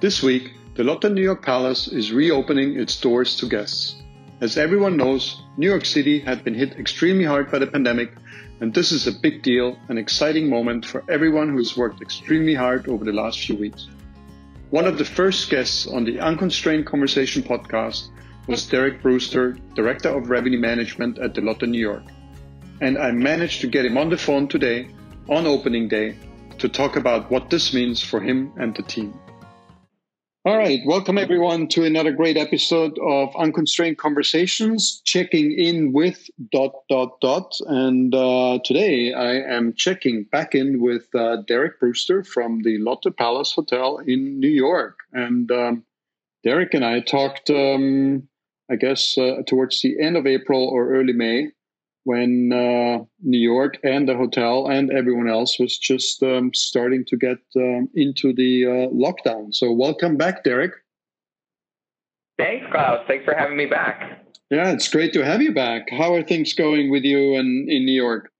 This week, the Lotte New York Palace is reopening its doors to guests. As everyone knows, New York City had been hit extremely hard by the pandemic, and this is a big deal, an exciting moment for everyone who's worked extremely hard over the last few weeks. One of the first guests on the Unconstrained Conversation podcast was Derek Brewster, Director of Revenue Management at the Lotte New York. And I managed to get him on the phone today, on opening day, to talk about what this means for him and the team. All right, welcome everyone to another great episode of Unconstrained Conversations, checking in with dot dot dot. And uh, today I am checking back in with uh, Derek Brewster from the Lotte Palace Hotel in New York. And um, Derek and I talked, um, I guess, uh, towards the end of April or early May when uh, New York and the hotel and everyone else was just um, starting to get um, into the uh, lockdown. So, welcome back, Derek. Thanks, Klaus. Thanks for having me back. Yeah, it's great to have you back. How are things going with you in, in New York?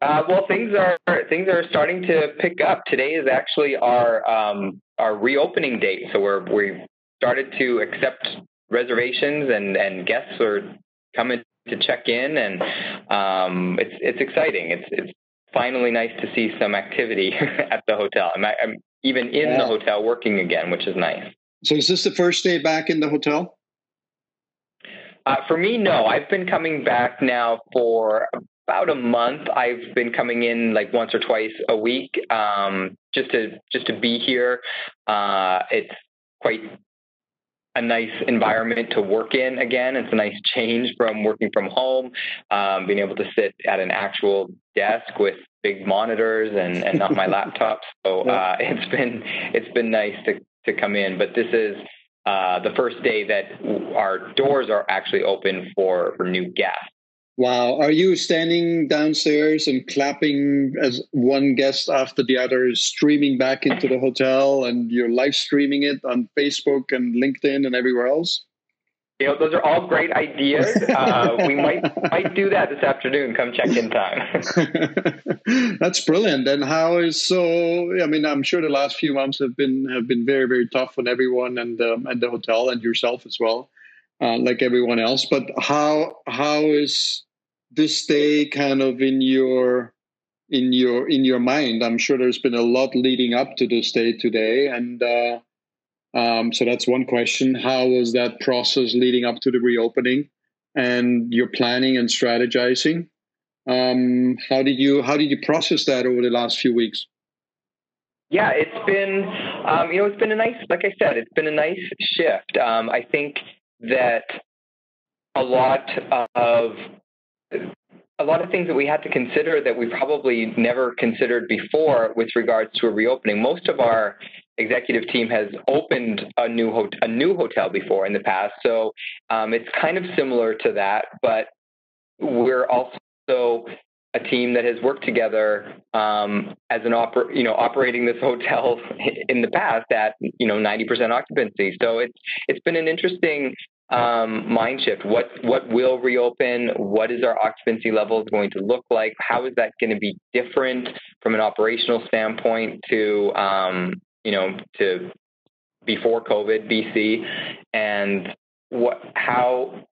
Uh, well, things are things are starting to pick up. Today is actually our um, our reopening date, so we're we started to accept reservations and and guests are coming to check in, and um, it's it's exciting. It's it's finally nice to see some activity at the hotel. I'm, I'm even in yeah. the hotel working again, which is nice. So, is this the first day back in the hotel? Uh, for me, no. I've been coming back now for about a month. I've been coming in like once or twice a week, um, just to just to be here. Uh, it's quite a nice environment to work in again. It's a nice change from working from home, um, being able to sit at an actual desk with big monitors and, and not my laptop. So uh, it's been it's been nice to to come in. But this is uh, the first day that our doors are actually open for for new guests. Wow. Are you standing downstairs and clapping as one guest after the other is streaming back into the hotel and you're live streaming it on Facebook and LinkedIn and everywhere else? You know, those are all great ideas. Uh, we might might do that this afternoon. Come check in time. That's brilliant. And how is so? I mean, I'm sure the last few months have been have been very very tough on everyone and um, and the hotel and yourself as well, uh, like everyone else. But how how is this day kind of in your in your in your mind. I'm sure there's been a lot leading up to this day today and uh, um, so that's one question. How was that process leading up to the reopening and your planning and strategizing? Um, how did you how did you process that over the last few weeks? Yeah it's been um, you know it's been a nice like i said it's been a nice shift. Um, i think that a lot of a lot of things that we had to consider that we probably never considered before with regards to a reopening. Most of our executive team has opened a new ho- a new hotel before in the past, so um, it's kind of similar to that. But we're also a team that has worked together um, as an oper- you know operating this hotel in the past at you know 90% occupancy. So it's it's been an interesting um, mind shift. What what will reopen? What is our occupancy levels going to look like? How is that going to be different from an operational standpoint to um, you know to before COVID BC, and what how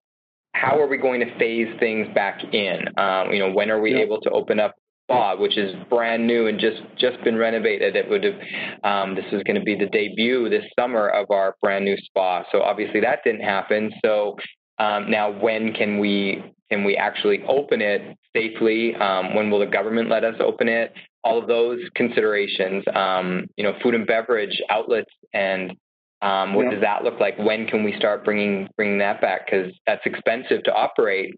how are we going to phase things back in? Um, you know, when are we yeah. able to open up spa, which is brand new and just just been renovated. It would have um, this is going to be the debut this summer of our brand new spa. So obviously that didn't happen. So um, now when can we can we actually open it safely? Um, when will the government let us open it? All of those considerations. Um, you know, food and beverage outlets and um, what yeah. does that look like? When can we start bringing bringing that back? Because that's expensive to operate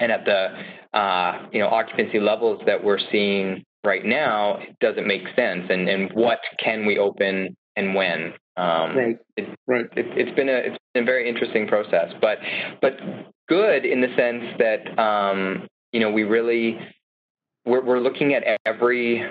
and at the uh, you know occupancy levels that we're seeing right now, it doesn't make sense. And and what can we open and when? Um, right. It, right. It, has been a it's been a very interesting process, but but good in the sense that um, you know we really we're we're looking at every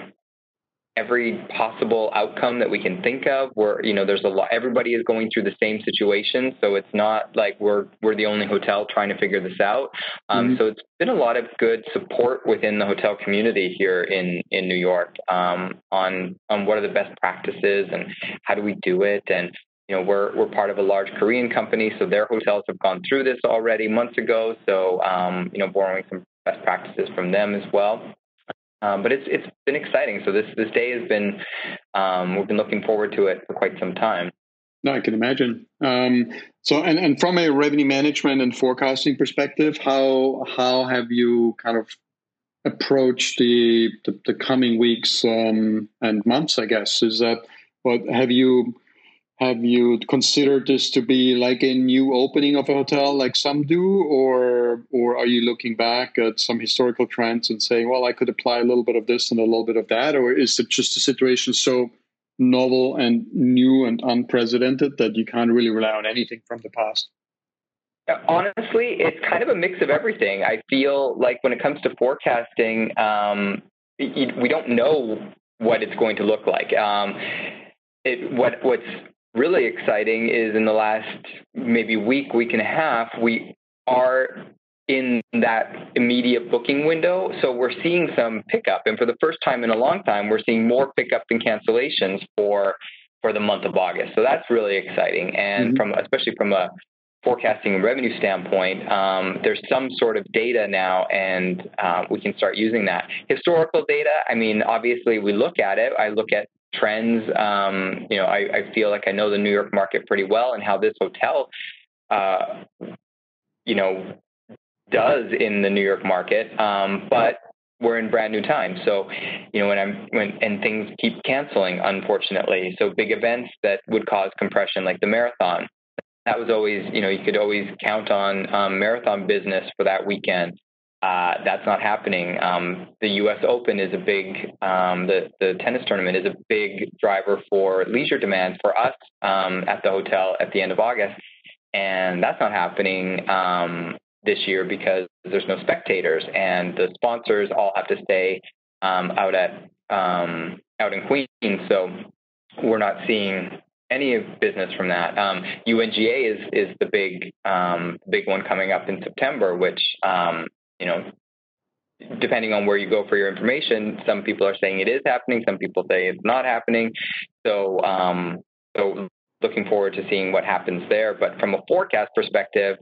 every possible outcome that we can think of. Where you know, there's a lot. Everybody is going through the same situation, so it's not like we're we're the only hotel trying to figure this out. Um, mm-hmm. So it's been a lot of good support within the hotel community here in in New York um, on on what are the best practices and how do we do it and you know, we're we're part of a large Korean company, so their hotels have gone through this already months ago. So, um, you know, borrowing some best practices from them as well. Um, but it's it's been exciting. So this this day has been um, we've been looking forward to it for quite some time. No, I can imagine. Um, so, and, and from a revenue management and forecasting perspective, how how have you kind of approached the the, the coming weeks um, and months? I guess is that what have you have you considered this to be like a new opening of a hotel, like some do, or or are you looking back at some historical trends and saying, well, I could apply a little bit of this and a little bit of that, or is it just a situation so novel and new and unprecedented that you can't really rely on anything from the past? Honestly, it's kind of a mix of everything. I feel like when it comes to forecasting, um, we don't know what it's going to look like. Um, it, what what's really exciting is in the last maybe week, week and a half, we are in that immediate booking window. So we're seeing some pickup. And for the first time in a long time, we're seeing more pickup than cancellations for for the month of August. So that's really exciting. And mm-hmm. from especially from a forecasting and revenue standpoint, um, there's some sort of data now, and uh, we can start using that. Historical data, I mean, obviously we look at it. I look at trends. Um, you know, I, I, feel like I know the New York market pretty well and how this hotel, uh, you know, does in the New York market. Um, but we're in brand new times. So, you know, when I'm when and things keep canceling, unfortunately. So big events that would cause compression, like the marathon, that was always, you know, you could always count on um, marathon business for that weekend. Uh, that's not happening. Um, the U.S. Open is a big, um, the the tennis tournament is a big driver for leisure demand for us um, at the hotel at the end of August, and that's not happening um, this year because there's no spectators, and the sponsors all have to stay um, out at um, out in Queens, so we're not seeing any business from that. Um, UNGA is is the big um, big one coming up in September, which um, you know, depending on where you go for your information, some people are saying it is happening, some people say it's not happening. So, um, so looking forward to seeing what happens there. But from a forecast perspective,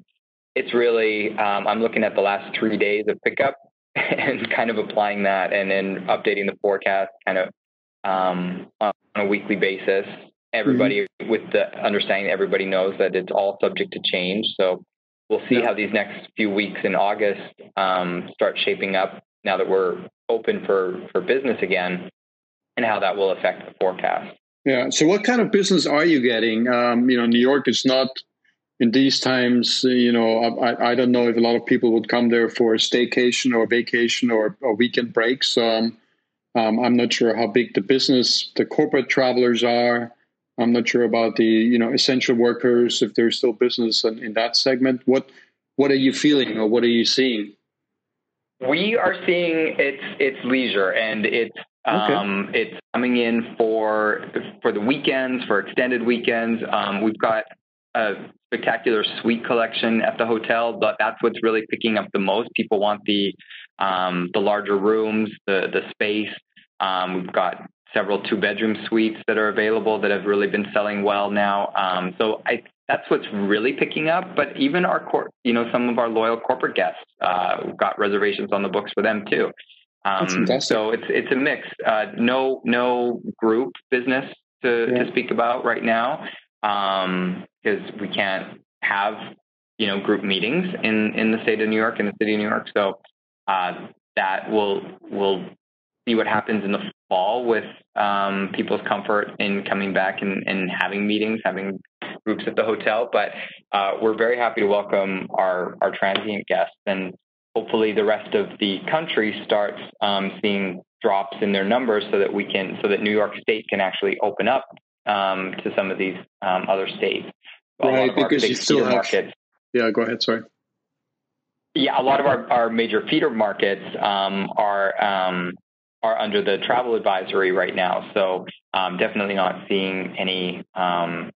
it's really um, I'm looking at the last three days of pickup and kind of applying that, and then updating the forecast kind of um, on a weekly basis. Everybody mm-hmm. with the understanding everybody knows that it's all subject to change. So we'll see how these next few weeks in August um, start shaping up now that we're open for, for business again and how that will affect the forecast. Yeah. So, what kind of business are you getting? Um, you know, New York is not in these times. You know, I, I don't know if a lot of people would come there for a staycation or vacation or, or weekend breaks. Um, um, I'm not sure how big the business, the corporate travelers are. I'm not sure about the you know essential workers if there's still business in, in that segment. What what are you feeling or what are you seeing? We are seeing it's it's leisure and it's um, it's coming in for for the weekends for extended weekends. Um, we've got a spectacular suite collection at the hotel, but that's what's really picking up the most. People want the um, the larger rooms, the the space. Um, we've got several two bedroom suites that are available that have really been selling well now. Um, so I, that's what's really picking up. But even our cor- you know, some of our loyal corporate guests, uh, got reservations on the books for them too. Um, so it's it's a mix. Uh, no no group business to, yeah. to speak about right now because um, we can't have you know group meetings in in the state of New York in the city of New York. So uh, that will will see what happens in the fall with um, people's comfort in coming back and, and, having meetings, having groups at the hotel. But uh, we're very happy to welcome our, our transient guests, and hopefully the rest of the country starts um, seeing drops in their numbers, so that we can, so that New York State can actually open up um, to some of these um, other states. right, because you still have. Markets, yeah, go ahead. Sorry. Yeah, a lot of our, our major feeder markets um, are um, are under the travel advisory right now. So um, definitely not seeing any um,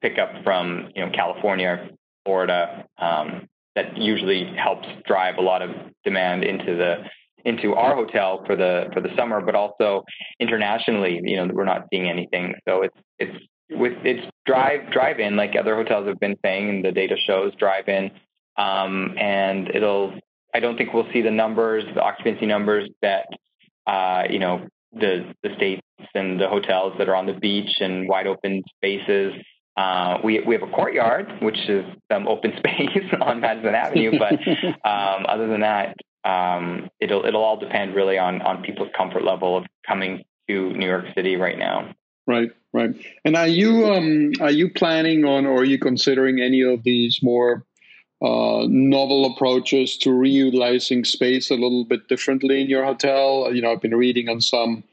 pickup from you know California, Florida. Um, that usually helps drive a lot of demand into the into our hotel for the for the summer, but also internationally. You know, we're not seeing anything. So it's it's with it's drive drive in like other hotels have been saying, and the data shows drive in. Um, and it'll I don't think we'll see the numbers, the occupancy numbers that uh, you know the the states and the hotels that are on the beach and wide open spaces. Uh, we we have a courtyard, which is some open space on Madison Avenue, but um, other than that, um, it'll it'll all depend really on on people's comfort level of coming to New York City right now. Right, right. And are you um, are you planning on, or are you considering any of these more uh, novel approaches to reutilizing space a little bit differently in your hotel. You know, I've been reading on some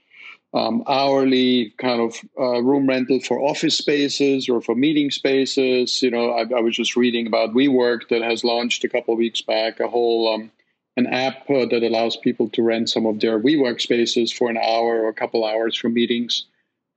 um, hourly kind of uh, room rental for office spaces or for meeting spaces. You know, I, I, was just reading about WeWork that has launched a couple of weeks back a whole um, an app uh, that allows people to rent some of their WeWork spaces for an hour or a couple hours for meetings.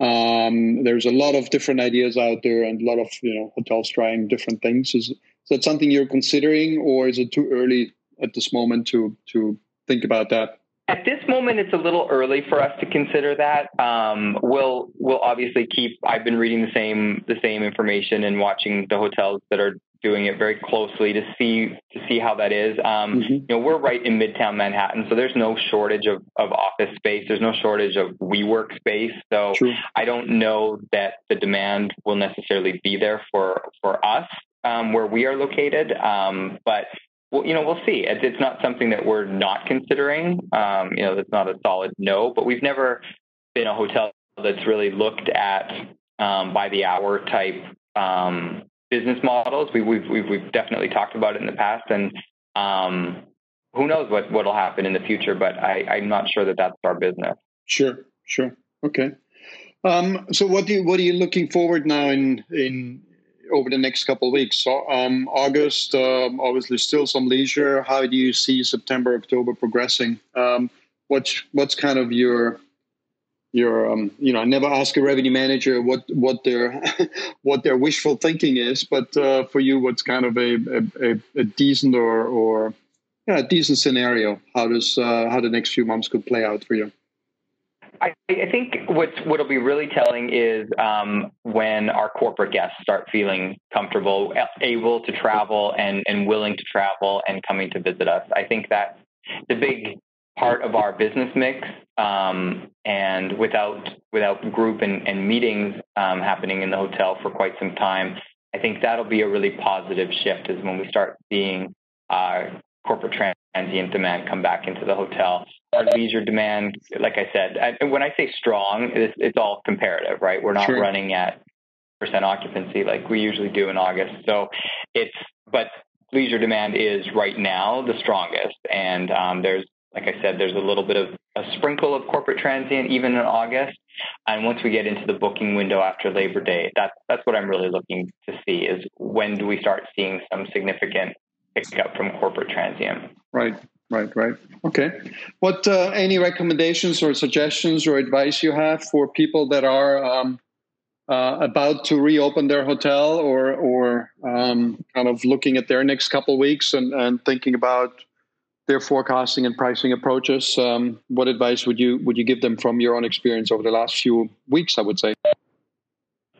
Um, there's a lot of different ideas out there and a lot of you know hotels trying different things. Is is that something you're considering, or is it too early at this moment to to think about that? At this moment, it's a little early for us to consider that. Um, we'll we'll obviously keep. I've been reading the same the same information and watching the hotels that are doing it very closely to see to see how that is. Um, mm-hmm. You know, we're right in Midtown Manhattan, so there's no shortage of, of office space. There's no shortage of WeWork space. So True. I don't know that the demand will necessarily be there for for us um, where we are located. Um, but well, you know, we'll see. It's, it's, not something that we're not considering. Um, you know, it's not a solid no. But we've never been a hotel that's really looked at um, by the hour type um, business models. We, we've, we've we've definitely talked about it in the past, and um, who knows what what'll happen in the future. But I, I'm not sure that that's our business. Sure, sure, okay. Um, so what do you, what are you looking forward now in in over the next couple of weeks. So um, August, um, obviously, still some leisure. How do you see September, October progressing? Um, what's what's kind of your your um, you know I never ask a revenue manager what what their what their wishful thinking is, but uh, for you, what's kind of a a, a decent or or yeah, a decent scenario? How does uh, how the next few months could play out for you? I, I think what's what'll be really telling is um, when our corporate guests start feeling comfortable, able to travel, and and willing to travel and coming to visit us. I think that's the big part of our business mix. Um, and without without group and, and meetings um, happening in the hotel for quite some time, I think that'll be a really positive shift. Is when we start seeing uh, corporate transient demand come back into the hotel. Our leisure demand, like I said, I, when I say strong, it's, it's, all comparative, right? We're not sure. running at percent occupancy like we usually do in August. So it's, but leisure demand is right now the strongest. And um, there's, like I said, there's a little bit of a sprinkle of corporate transient even in August. And once we get into the booking window after Labor Day, that's that's what I'm really looking to see is when do we start seeing some significant pickup from corporate transient. Right, right, right. Okay. What uh, any recommendations or suggestions or advice you have for people that are um, uh, about to reopen their hotel or or um, kind of looking at their next couple weeks and, and thinking about their forecasting and pricing approaches? Um, what advice would you would you give them from your own experience over the last few weeks? I would say.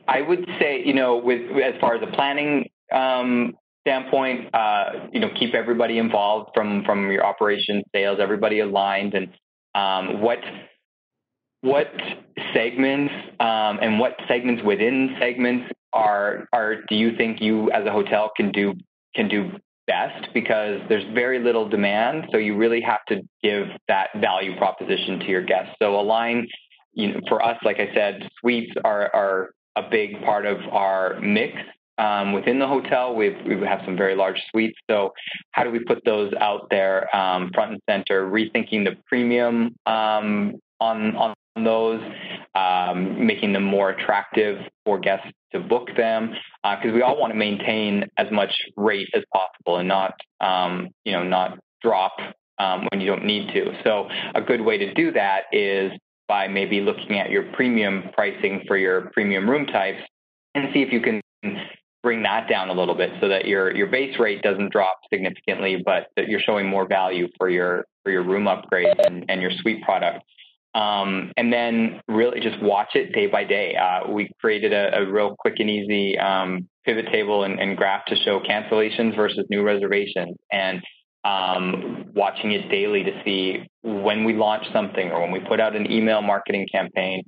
I would say, you know, with as far as the planning um, standpoint, uh, you know, keep everybody involved from from your operations, sales, everybody aligned, and um, what what segments um, and what segments within segments are are do you think you as a hotel can do can do best because there's very little demand, so you really have to give that value proposition to your guests. So align, you know, for us, like I said, suites are are a big part of our mix um, within the hotel. we we have some very large suites. So, how do we put those out there um, front and center? Rethinking the premium um, on on those, um, making them more attractive for guests to book them, because uh, we all want to maintain as much rate as possible and not um, you know not drop um, when you don't need to. So a good way to do that is by maybe looking at your premium pricing for your premium room types and see if you can bring that down a little bit so that your your base rate doesn't drop significantly, but that you're showing more value for your for your room upgrade and, and your suite product. Um, and then really just watch it day by day. Uh, we created a, a, real quick and easy um, pivot table and, and, graph to show cancellations versus new reservations and um, watching it daily to see when we launch something or when we put out an email marketing campaign.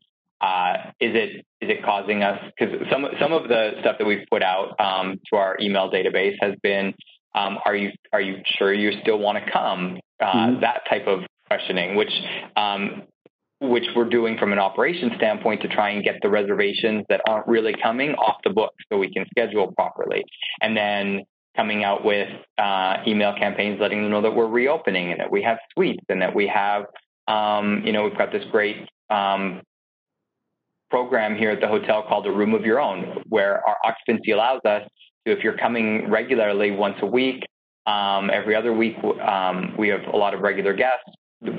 Uh, is it is it causing us? Because some some of the stuff that we've put out um, to our email database has been, um, are you are you sure you still want to come? Uh, mm-hmm. That type of questioning, which um, which we're doing from an operations standpoint to try and get the reservations that aren't really coming off the book so we can schedule properly. And then coming out with uh, email campaigns letting them know that we're reopening and that we have suites and that we have, um, you know, we've got this great um, program here at the hotel called a room of your own, where our occupancy allows us to, if you're coming regularly once a week, um, every other week, um, we have a lot of regular guests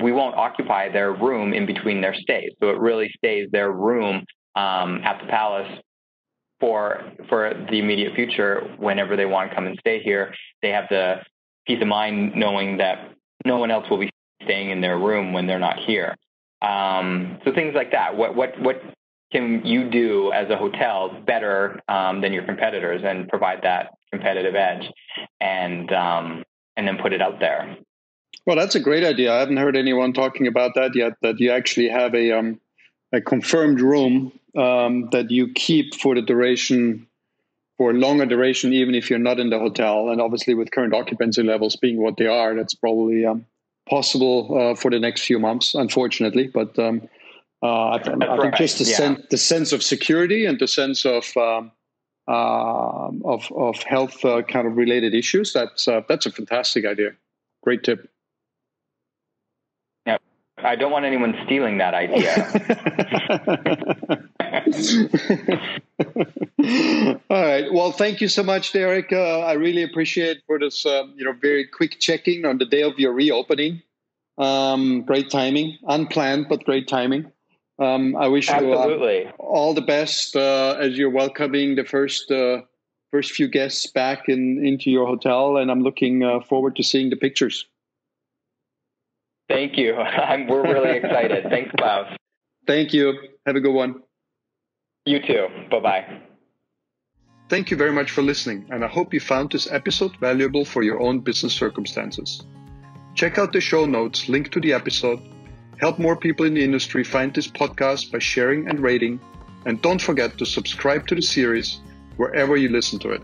we won't occupy their room in between their stays. So it really stays their room um, at the palace for for the immediate future. Whenever they want to come and stay here, they have the peace of mind knowing that no one else will be staying in their room when they're not here. Um, so things like that. What what what can you do as a hotel better um, than your competitors and provide that competitive edge and um, and then put it out there. Well, that's a great idea. I haven't heard anyone talking about that yet. That you actually have a um, a confirmed room um, that you keep for the duration, for longer duration, even if you're not in the hotel. And obviously, with current occupancy levels being what they are, that's probably um, possible uh, for the next few months. Unfortunately, but um, uh, I, I, think just the, yeah. sen- the sense of security and the sense of um, uh, of of health uh, kind of related issues. That's uh, that's a fantastic idea. Great tip. Yeah, I don't want anyone stealing that idea. All right. Well, thank you so much, Derek. Uh, I really appreciate for this, uh, you know, very quick checking on the day of your reopening. Um, great timing, unplanned but great timing. Um, I wish Absolutely. you uh, all the best uh, as you're welcoming the first uh, first few guests back in into your hotel, and I'm looking uh, forward to seeing the pictures. Thank you. I'm, we're really excited. Thanks, Klaus. Thank you. Have a good one. You too. Bye bye. Thank you very much for listening, and I hope you found this episode valuable for your own business circumstances. Check out the show notes linked to the episode. Help more people in the industry find this podcast by sharing and rating. And don't forget to subscribe to the series wherever you listen to it.